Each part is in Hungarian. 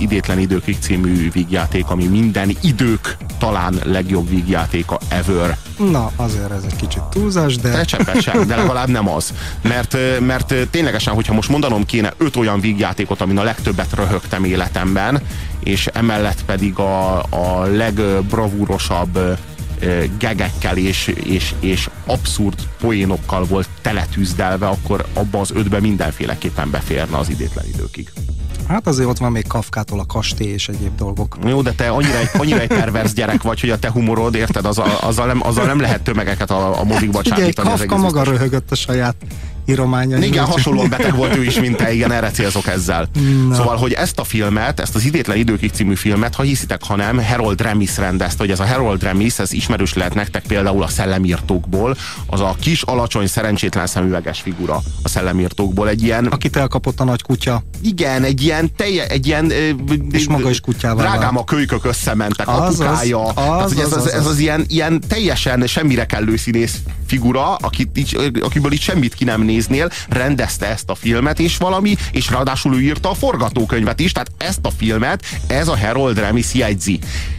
Idétlen Időkig című vígjáték, ami minden idők talán legjobb vígjátéka ever. Na, azért ez egy kicsit túlzás, de... Te sem, de legalább nem az. Mert, mert ténylegesen, hogyha most mondanom kéne öt olyan vígjátékot, amin a legtöbbet röhögtem életemben, és emellett pedig a, a legbravúrosabb gegekkel és, és, és abszurd poénokkal volt teletűzdelve, akkor abba az ötbe mindenféleképpen beférne az idétlen időkig. Hát azért ott van még Kafkától a kastély és egyéb dolgok. Jó, de te annyira egy, annyira egy pervers gyerek vagy, hogy a te humorod, érted, azzal, azzal, nem, azzal nem lehet tömegeket a, a mozikba csábítani. Kafka maga röhögött a saját írományai. Igen, hasonlóan beteg volt ő is, mint te, igen, erre célzok ezzel. No. Szóval, hogy ezt a filmet, ezt az Idétlen időkig című filmet, ha hiszitek, ha nem, Harold Remis rendezte, hogy ez a Harold Remis, ez ismerős lehet nektek például a szellemírtókból, az a kis, alacsony, szerencsétlen szemüveges figura a szellemírtókból, egy ilyen... Akit elkapott a nagy kutya. Igen, egy ilyen telje, egy ilyen... És maga is kutyával. Drágám a kölykök összementek, az, apukája. Az, az, az, az, az, ez az, ilyen, ilyen teljesen semmire kellő színész figura, akit így, akiből itt semmit ki nem néznél, rendezte ezt a filmet, és valami, és ráadásul ő írta a forgatókönyvet is, tehát ezt a filmet, ez a Harold Ramis jegyzi.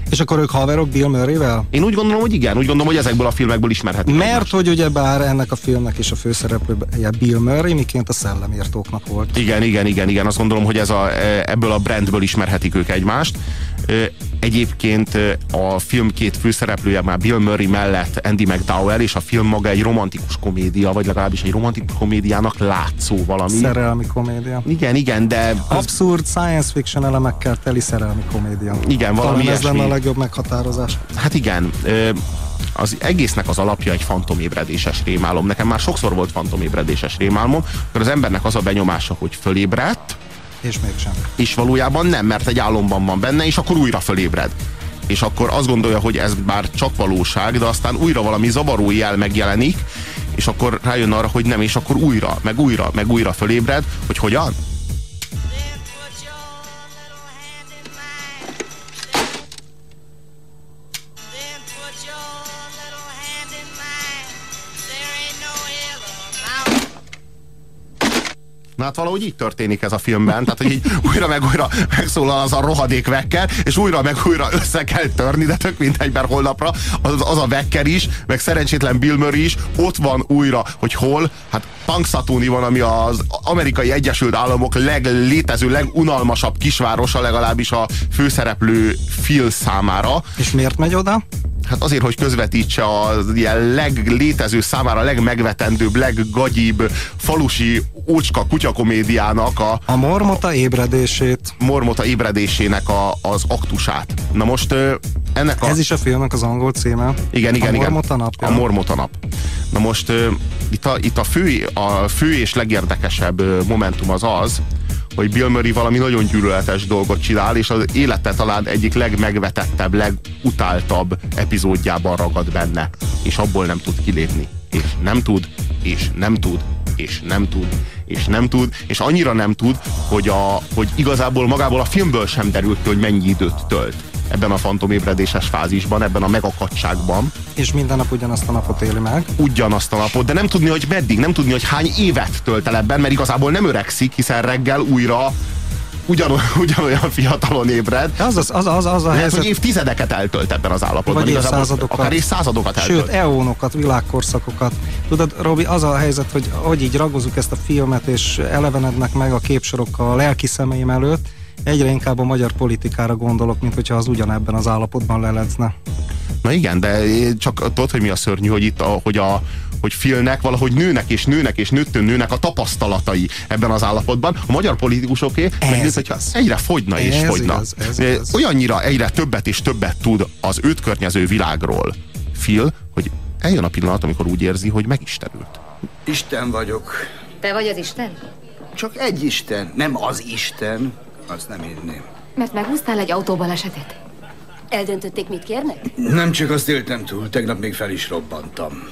És akkor ők haverok Bill Murray-vel? Én úgy gondolom, hogy igen, úgy gondolom, hogy ezekből a filmekből ismerhetünk. Mert egymást. hogy ugye bár ennek a filmnek is a főszereplője Bill Murray, miként a szellemírtóknak volt. Igen, igen, igen, igen, azt gondolom, hogy ez a, e, ebből a brandből ismerhetik ők egymást. Egyébként a film két főszereplője már Bill Murray mellett Andy McDowell, és a film maga egy romantikus komédia, vagy legalábbis egy romantikus komédiának látszó valami. Szerelmi komédia. Igen, igen, de... Abszurd science fiction elemekkel teli szerelmi komédia. Igen, valami Talán ez lenne a legjobb meghatározás. Hát igen, az egésznek az alapja egy fantomébredéses rémálom. Nekem már sokszor volt fantomébredéses rémálmom, akkor az embernek az a benyomása, hogy fölébredt, és mégsem. És valójában nem, mert egy álomban van benne, és akkor újra fölébred. És akkor azt gondolja, hogy ez bár csak valóság, de aztán újra valami zavaró jel megjelenik, és akkor rájön arra, hogy nem, és akkor újra, meg újra, meg újra fölébred, hogy hogyan? Na hát valahogy így történik ez a filmben, tehát hogy így újra meg újra megszólal az a rohadék vekker, és újra meg újra össze kell törni, de tök egyben holnapra az, az a vekker is, meg szerencsétlen Bill Murray is, ott van újra, hogy hol, hát Punxsutawney van, ami az amerikai Egyesült Államok leglétező, legunalmasabb kisvárosa, legalábbis a főszereplő Phil számára. És miért megy oda? Hát azért, hogy közvetítse az ilyen leglétező számára legmegvetendőbb, leggagyibb falusi ócska kutyakomédiának a... A mormota ébredését. Mormota ébredésének a, az aktusát. Na most ennek a... Ez is a filmnek az angol címe. Igen, igen, a igen. Mormota nap. A Mormota nap. Na most itt a, itt a, fő, a fő és legérdekesebb momentum az az, hogy Bill Murray valami nagyon gyűlöletes dolgot csinál, és az élete talán egyik legmegvetettebb, legutáltabb epizódjában ragad benne, és abból nem tud kilépni. És nem tud, és nem tud, és nem tud, és nem tud, és annyira nem tud, hogy, a, hogy igazából magából a filmből sem derült ki, hogy mennyi időt tölt ebben a fantomébredéses fázisban, ebben a megakadságban. És minden nap ugyanazt a napot éli meg. Ugyanazt a napot, de nem tudni, hogy meddig, nem tudni, hogy hány évet tölt el ebben, mert igazából nem öregszik, hiszen reggel újra ugyan, ugyanolyan fiatalon ébred. Az az, az, az, az a helyzet. hogy évtizedeket eltölt ebben az állapotban. Vagy évszázadokat. Akár évszázadokat eltölt. Sőt, eónokat, világkorszakokat. Tudod, Robi, az a helyzet, hogy hogy így ragozunk ezt a filmet, és elevenednek meg a képsorok a lelki szemeim előtt, egyre inkább a magyar politikára gondolok, mint hogyha az ugyanebben az állapotban lelezne. Na igen, de csak tudod, hogy mi a szörnyű, hogy itt a, hogy a, hogy filnek valahogy nőnek és nőnek és nőttön nőnek a tapasztalatai ebben az állapotban. A magyar politikusoké meg hogyha egyre fogyna és ez fogyna. Igaz, ez igaz. Olyannyira egyre többet és többet tud az őt környező világról Phil, hogy eljön a pillanat, amikor úgy érzi, hogy megistenült. Isten vagyok. Te vagy az Isten? Csak egy Isten, nem az Isten. Azt nem hinném. Mert meghúztál egy autóbalesetet? Eldöntötték, mit kérnek? Nem csak azt éltem túl, tegnap még fel is robbantam.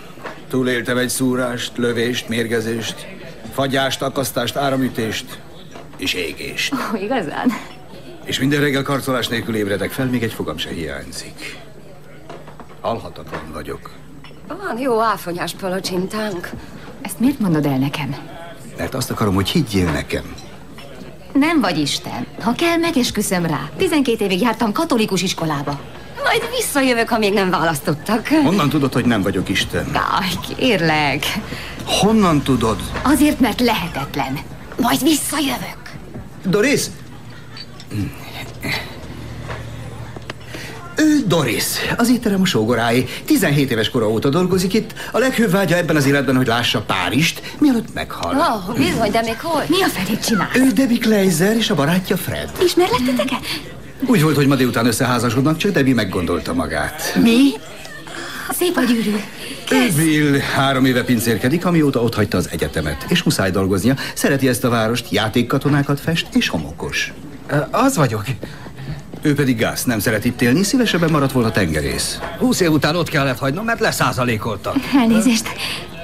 Túléltem egy szúrást, lövést, mérgezést, fagyást, akasztást, áramütést és égést. Ó, oh, igazán? És minden reggel karcolás nélkül ébredek fel, még egy fogam se hiányzik. Alhatatlan vagyok. Van jó áfonyás palacsintánk. Ezt miért mondod el nekem? Mert azt akarom, hogy higgyél nekem. Nem vagy Isten. Ha kell, megesküszöm rá. 12 évig jártam katolikus iskolába. Majd visszajövök, ha még nem választottak. Honnan tudod, hogy nem vagyok Isten? Aj, kérlek. Honnan tudod? Azért, mert lehetetlen. Majd visszajövök. Doris? Ő Doris, az étterem a sógorái. 17 éves kora óta dolgozik itt. A leghőbb vágya ebben az életben, hogy lássa Párizst, mielőtt meghal. Ó, oh, bizony, de még hol? Mi a felét csinál? Ő Debbie Kleiser és a barátja Fred. Ismerletteteket? Úgy volt, hogy ma délután összeházasodnak, csak Debbie meggondolta magát. Mi? Szép a gyűrű. Bill három éve pincérkedik, amióta ott hagyta az egyetemet, és muszáj dolgoznia. Szereti ezt a várost, játékkatonákat fest, és homokos. Az vagyok. Ő pedig Gász, nem szeret itt élni, szívesebben maradt volna tengerész. Húsz év után ott kellett hagynom, mert leszázalékoltak. Elnézést.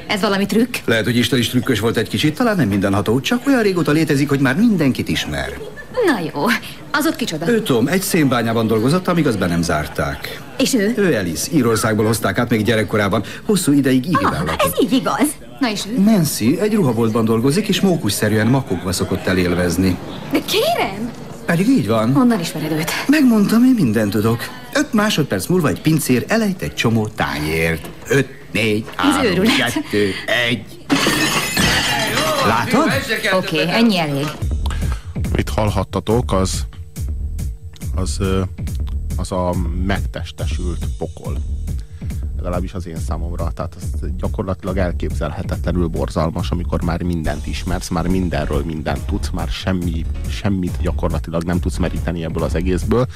Ez valami trükk? Lehet, hogy Isten is trükkös volt egy kicsit, talán nem mindenható, csak olyan régóta létezik, hogy már mindenkit ismer. Na jó. Az ott kicsoda? Ő Tom, egy szénbányában dolgozott, amíg azt be nem zárták. És ő? Ő Alice, Írországból hozták át még gyerekkorában, hosszú ideig Ivivel Ah, ez így igaz. Na és ő? Nancy egy ruhaboltban dolgozik, és mókusszerűen makokba szokott elélvezni. De kérem! Pedig így van. Honnan ismered őt? Megmondtam, én mindent tudok. Öt másodperc múlva egy pincér elejt egy csomó tányért. Öt, négy, három, kettő, egy. Látod? Oké, okay, ennyi elég. Amit hallhattatok, az, az, az a megtestesült pokol. Legalábbis az én számomra. Tehát ez gyakorlatilag elképzelhetetlenül borzalmas, amikor már mindent ismersz, már mindenről mindent tudsz, már semmi, semmit gyakorlatilag nem tudsz meríteni ebből az egészből,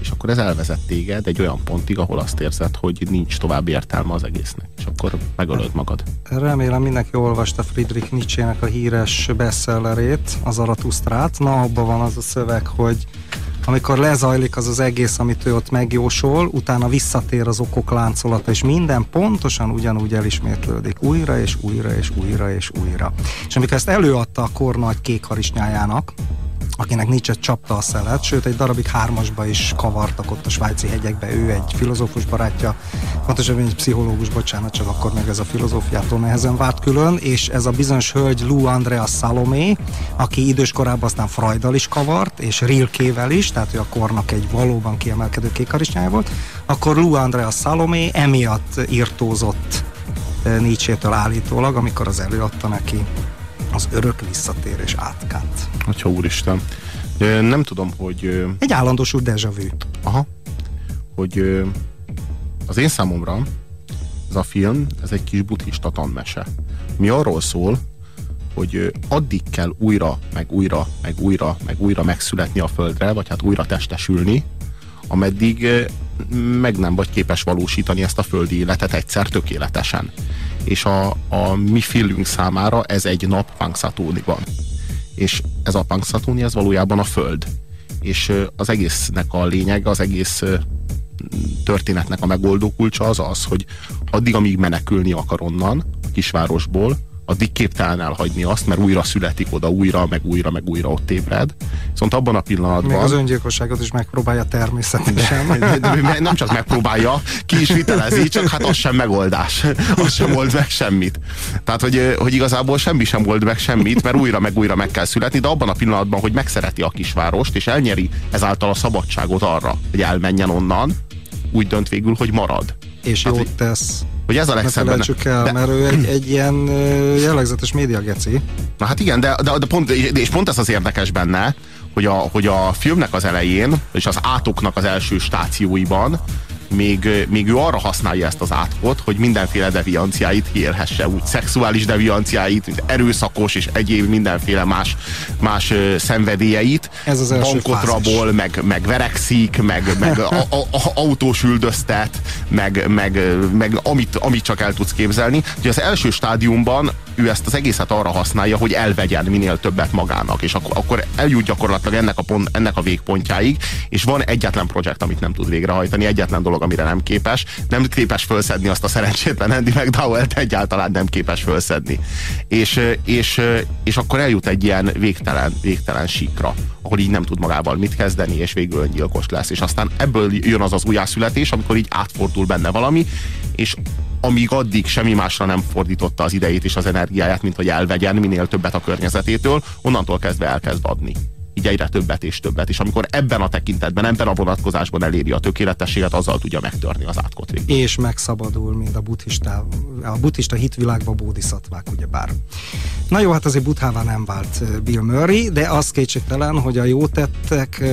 és akkor ez elvezet téged egy olyan pontig, ahol azt érzed, hogy nincs tovább értelme az egésznek, és akkor megölöd magad. Remélem mindenki olvasta Friedrich Nietzsche-nek a híres bestsellerét, az Aratusztrát. Na, abban van az a szöveg, hogy amikor lezajlik az az egész, amit ő ott megjósol, utána visszatér az okok láncolata, és minden pontosan ugyanúgy elismétlődik. Újra és újra és újra és újra. És amikor ezt előadta a kor nagy kék harisnyájának, akinek egy csapta a szelet, sőt egy darabig hármasba is kavartak ott a svájci hegyekbe, ő egy filozófus barátja, pontosabban egy pszichológus, bocsánat, csak akkor meg ez a filozófiától nehezen vált külön, és ez a bizonyos hölgy Lou Andrea Salomé, aki idős korában aztán Freuddal is kavart, és Rilkével is, tehát ő a kornak egy valóban kiemelkedő kékharisnyája volt, akkor Lou Andrea Salomé emiatt írtózott eh, Nietzsche-től állítólag, amikor az előadta neki az örök visszatérés átkát. Atya úristen. Nem tudom, hogy Egy állandósult déjà vu. Aha. Hogy az én számomra ez a film, ez egy kis buddhista tanmese. Mi arról szól, hogy addig kell újra, meg újra, meg újra, meg újra megszületni a földre, vagy hát újra testesülni, ameddig meg nem vagy képes valósítani ezt a földi életet egyszer tökéletesen. És a, a mi filmünk számára ez egy nap Punxsutawney-ban. És ez a Punxsutawney, ez valójában a föld. És az egésznek a lényege, az egész történetnek a megoldó kulcsa az az, hogy addig, amíg menekülni akar onnan, a kisvárosból, addig képtelen elhagyni azt, mert újra születik oda, újra, meg újra, meg újra ott ébred. Viszont abban a pillanatban... Még az öngyilkosságot is megpróbálja természetesen. De, de, de nem csak megpróbálja, ki is vitelezi, csak hát az sem megoldás. Az sem old meg semmit. Tehát, hogy, hogy igazából semmi sem old meg semmit, mert újra meg újra meg kell születni, de abban a pillanatban, hogy megszereti a kisvárost, és elnyeri ezáltal a szabadságot arra, hogy elmenjen onnan, úgy dönt végül, hogy marad. és Hát, jót tesz. Hogy ez a Ne legszebb felejtsük el, de- mert ő egy, egy ilyen jellegzetes médiageci. Na hát igen, de, de, de pont, és pont ez az érdekes benne, hogy a, hogy a filmnek az elején, és az átoknak az első stációiban még, még ő arra használja ezt az átkot, hogy mindenféle devianciáit élhesse, úgy szexuális devianciáit, mint erőszakos és egyéb mindenféle más, más szenvedélyeit. Ez az első Bankot fázis. rabol, meg, meg verekszik, meg, meg a, a, a, autós üldöztet, meg, meg, meg amit, amit csak el tudsz képzelni. Ugye az első stádiumban ő ezt az egészet arra használja, hogy elvegyen minél többet magának, és akkor, akkor eljut gyakorlatilag ennek a, pont, ennek a végpontjáig, és van egyetlen projekt, amit nem tud végrehajtani, egyetlen dolog, amire nem képes, nem képes felszedni azt a szerencsétlen Andy McDowell-t, egyáltalán nem képes felszedni. És, és, és akkor eljut egy ilyen végtelen, végtelen síkra, ahol így nem tud magával mit kezdeni, és végül öngyilkos lesz. És aztán ebből jön az az újjászületés, amikor így átfordul benne valami, és amíg addig semmi másra nem fordította az idejét és az energiáját, mint hogy elvegyen minél többet a környezetétől, onnantól kezdve elkezd adni. Így egyre többet és többet, és amikor ebben a tekintetben, ebben a vonatkozásban eléri a tökéletességet, azzal tudja megtörni az átkot végül. És megszabadul, mint a buddhista, a buddhista hitvilágban bódiszatvák, ugye bár. Na jó, hát azért buddhává nem vált Bill Murray, de az kétségtelen, hogy a jó tettek,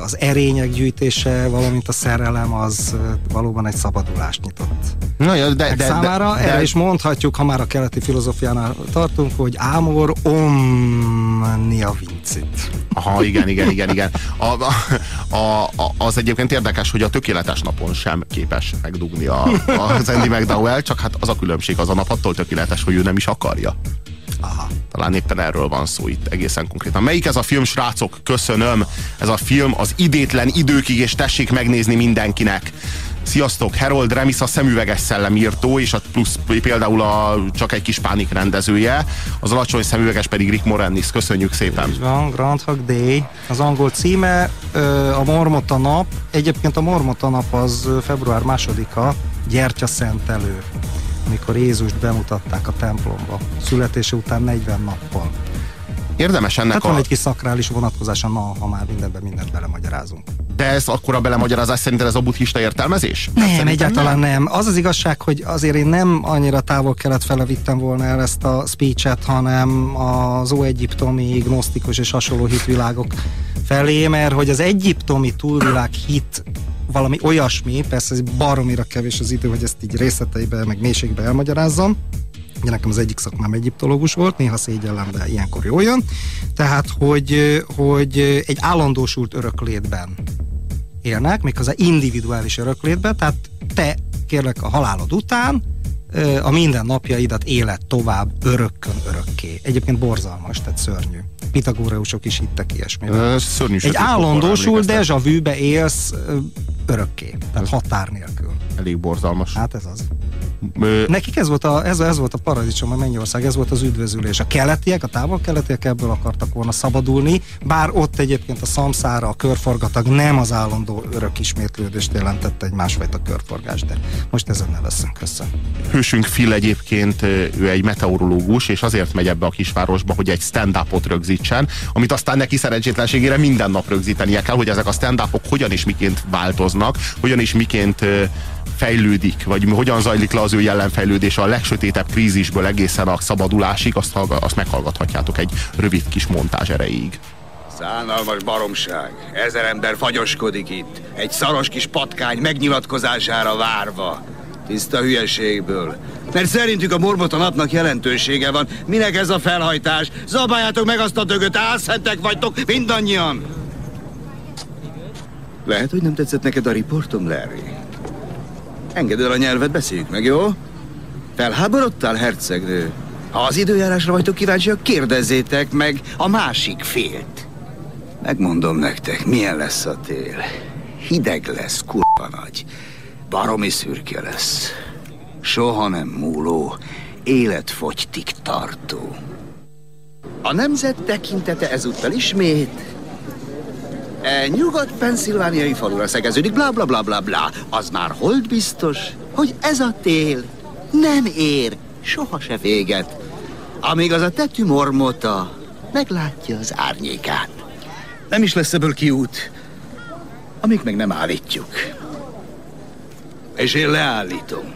az erények gyűjtése, valamint a szerelem az valóban egy szabadulást nyitott. Na, ja, de, de, számára, de, de, erre is mondhatjuk, ha már a keleti filozófiánál tartunk, hogy ámor omnia vincit. Aha, igen, igen, igen, igen. A, a, a, az egyébként érdekes, hogy a tökéletes napon sem képes megdugni a, a Andy McDowell, csak hát az a különbség, az a nap attól tökéletes, hogy ő nem is akarja. Aha. Talán éppen erről van szó itt egészen konkrétan. Melyik ez a film, srácok? Köszönöm. Ez a film az idétlen időkig, és tessék megnézni mindenkinek. Sziasztok, Harold Remis a szemüveges szellemírtó, és a plusz például a csak egy kis pánik rendezője, az alacsony szemüveges pedig Rick Moranis. Köszönjük szépen. van, Groundhog Day. Az angol címe a Mormota nap. Egyébként a Mormota nap az február másodika, gyertya szentelő, amikor Jézust bemutatták a templomba. Születése után 40 nappal. Érdemes ennek hát a... van egy kis szakrális vonatkozása, na, ha már mindenben mindent belemagyarázunk. De ez akkor a belemagyarázás szerinted ez a buddhista értelmezés? Nem, Szerintem egyáltalán nem. nem. Az az igazság, hogy azért én nem annyira távol kelet fele vittem volna el ezt a speechet, hanem az óegyiptomi, gnosztikus és hasonló hitvilágok felé, mert hogy az egyiptomi túlvilág hit valami olyasmi, persze ez baromira kevés az idő, hogy ezt így részleteibe, meg mélységbe elmagyarázzam, Ugye nekem az egyik szakmám egyiptológus volt, néha szégyellem, de ilyenkor jól jön. Tehát, hogy, hogy egy állandósult öröklétben élnek, méghozzá individuális öröklétben, tehát te kérlek a halálod után a minden napjaidat élet tovább örökkön örökké. Egyébként borzalmas, tehát szörnyű. Pitagóreusok is hittek ilyesmivel. Szörnyű Egy állandósul deja vu-be élsz örökké, tehát határ nélkül. Elég borzalmas. Hát ez az. Ö... Nekik ez volt, a, ez, ez volt a paradicsom, a Mennyország, ez volt az üdvözülés. A keletiek, a távol-keletiek ebből akartak volna szabadulni, bár ott egyébként a szamszára, a körforgatag nem az állandó örök ismétlődést jelentette egy másfajta körforgás, de most ezen ne veszünk össze. Hősünk Phil egyébként, ő egy meteorológus, és azért megy ebbe a kisvárosba, hogy egy stand-upot rögzítsen, amit aztán neki szerencsétlenségére minden nap rögzítenie kell, hogy ezek a stand-upok hogyan és miként változnak, hogyan és miként fejlődik, vagy hogyan zajlik le az ő jelenfejlődése a legsötétebb krízisből egészen a szabadulásig, azt, azt meghallgathatjátok egy rövid kis montázs erejéig. Szánalmas baromság. Ezer ember fagyoskodik itt. Egy szaros kis patkány megnyilatkozására várva. Tiszta hülyeségből. Mert szerintük a morbot a napnak jelentősége van. Minek ez a felhajtás? Zabáljátok meg azt a dögöt, álszentek vagytok mindannyian! Lehet, hogy nem tetszett neked a riportom, Larry. Engedd el a nyelvet, beszéljük meg, jó? Felháborodtál, hercegnő? Ha az időjárásra vagytok kíváncsiak, kérdezzétek meg a másik félt. Megmondom nektek, milyen lesz a tél. Hideg lesz, kurva nagy. Baromi szürke lesz. Soha nem múló, életfogytig tartó. A nemzet tekintete ezúttal ismét E, nyugat-penszilvániai falura szegeződik, bla bla bla bla bla. Az már hold biztos, hogy ez a tél nem ér soha se véget, amíg az a tetű mormota meglátja az árnyékát. Nem is lesz ebből kiút, amíg meg nem állítjuk. És én leállítom.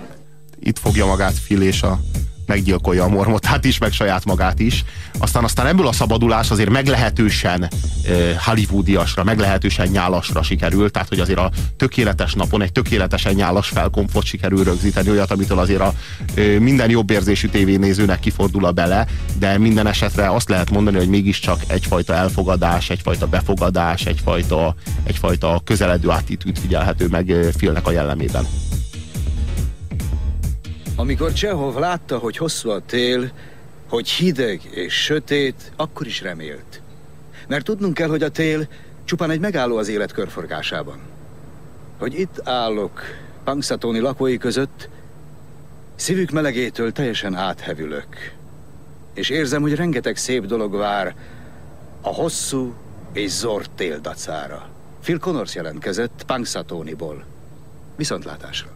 Itt fogja magát Phil és a meggyilkolja a mormotát is, meg saját magát is. Aztán aztán ebből a szabadulás azért meglehetősen uh, hollywoodiasra, meglehetősen nyálasra sikerült, tehát hogy azért a tökéletes napon egy tökéletesen nyálas felkomfort sikerül rögzíteni, olyat, amitől azért a uh, minden jobb érzésű tévénézőnek kifordul a bele, de minden esetre azt lehet mondani, hogy mégiscsak egyfajta elfogadás, egyfajta befogadás, egyfajta, egyfajta közeledő attitűd figyelhető meg Filnek a jellemében. Amikor Csehov látta, hogy hosszú a tél, hogy hideg és sötét, akkor is remélt. Mert tudnunk kell, hogy a tél csupán egy megálló az élet körforgásában. Hogy itt állok, Pangszatóni lakói között, szívük melegétől teljesen áthevülök. És érzem, hogy rengeteg szép dolog vár a hosszú és zord tél dacára. Phil Connors jelentkezett Pangszatóniból. Viszontlátásra.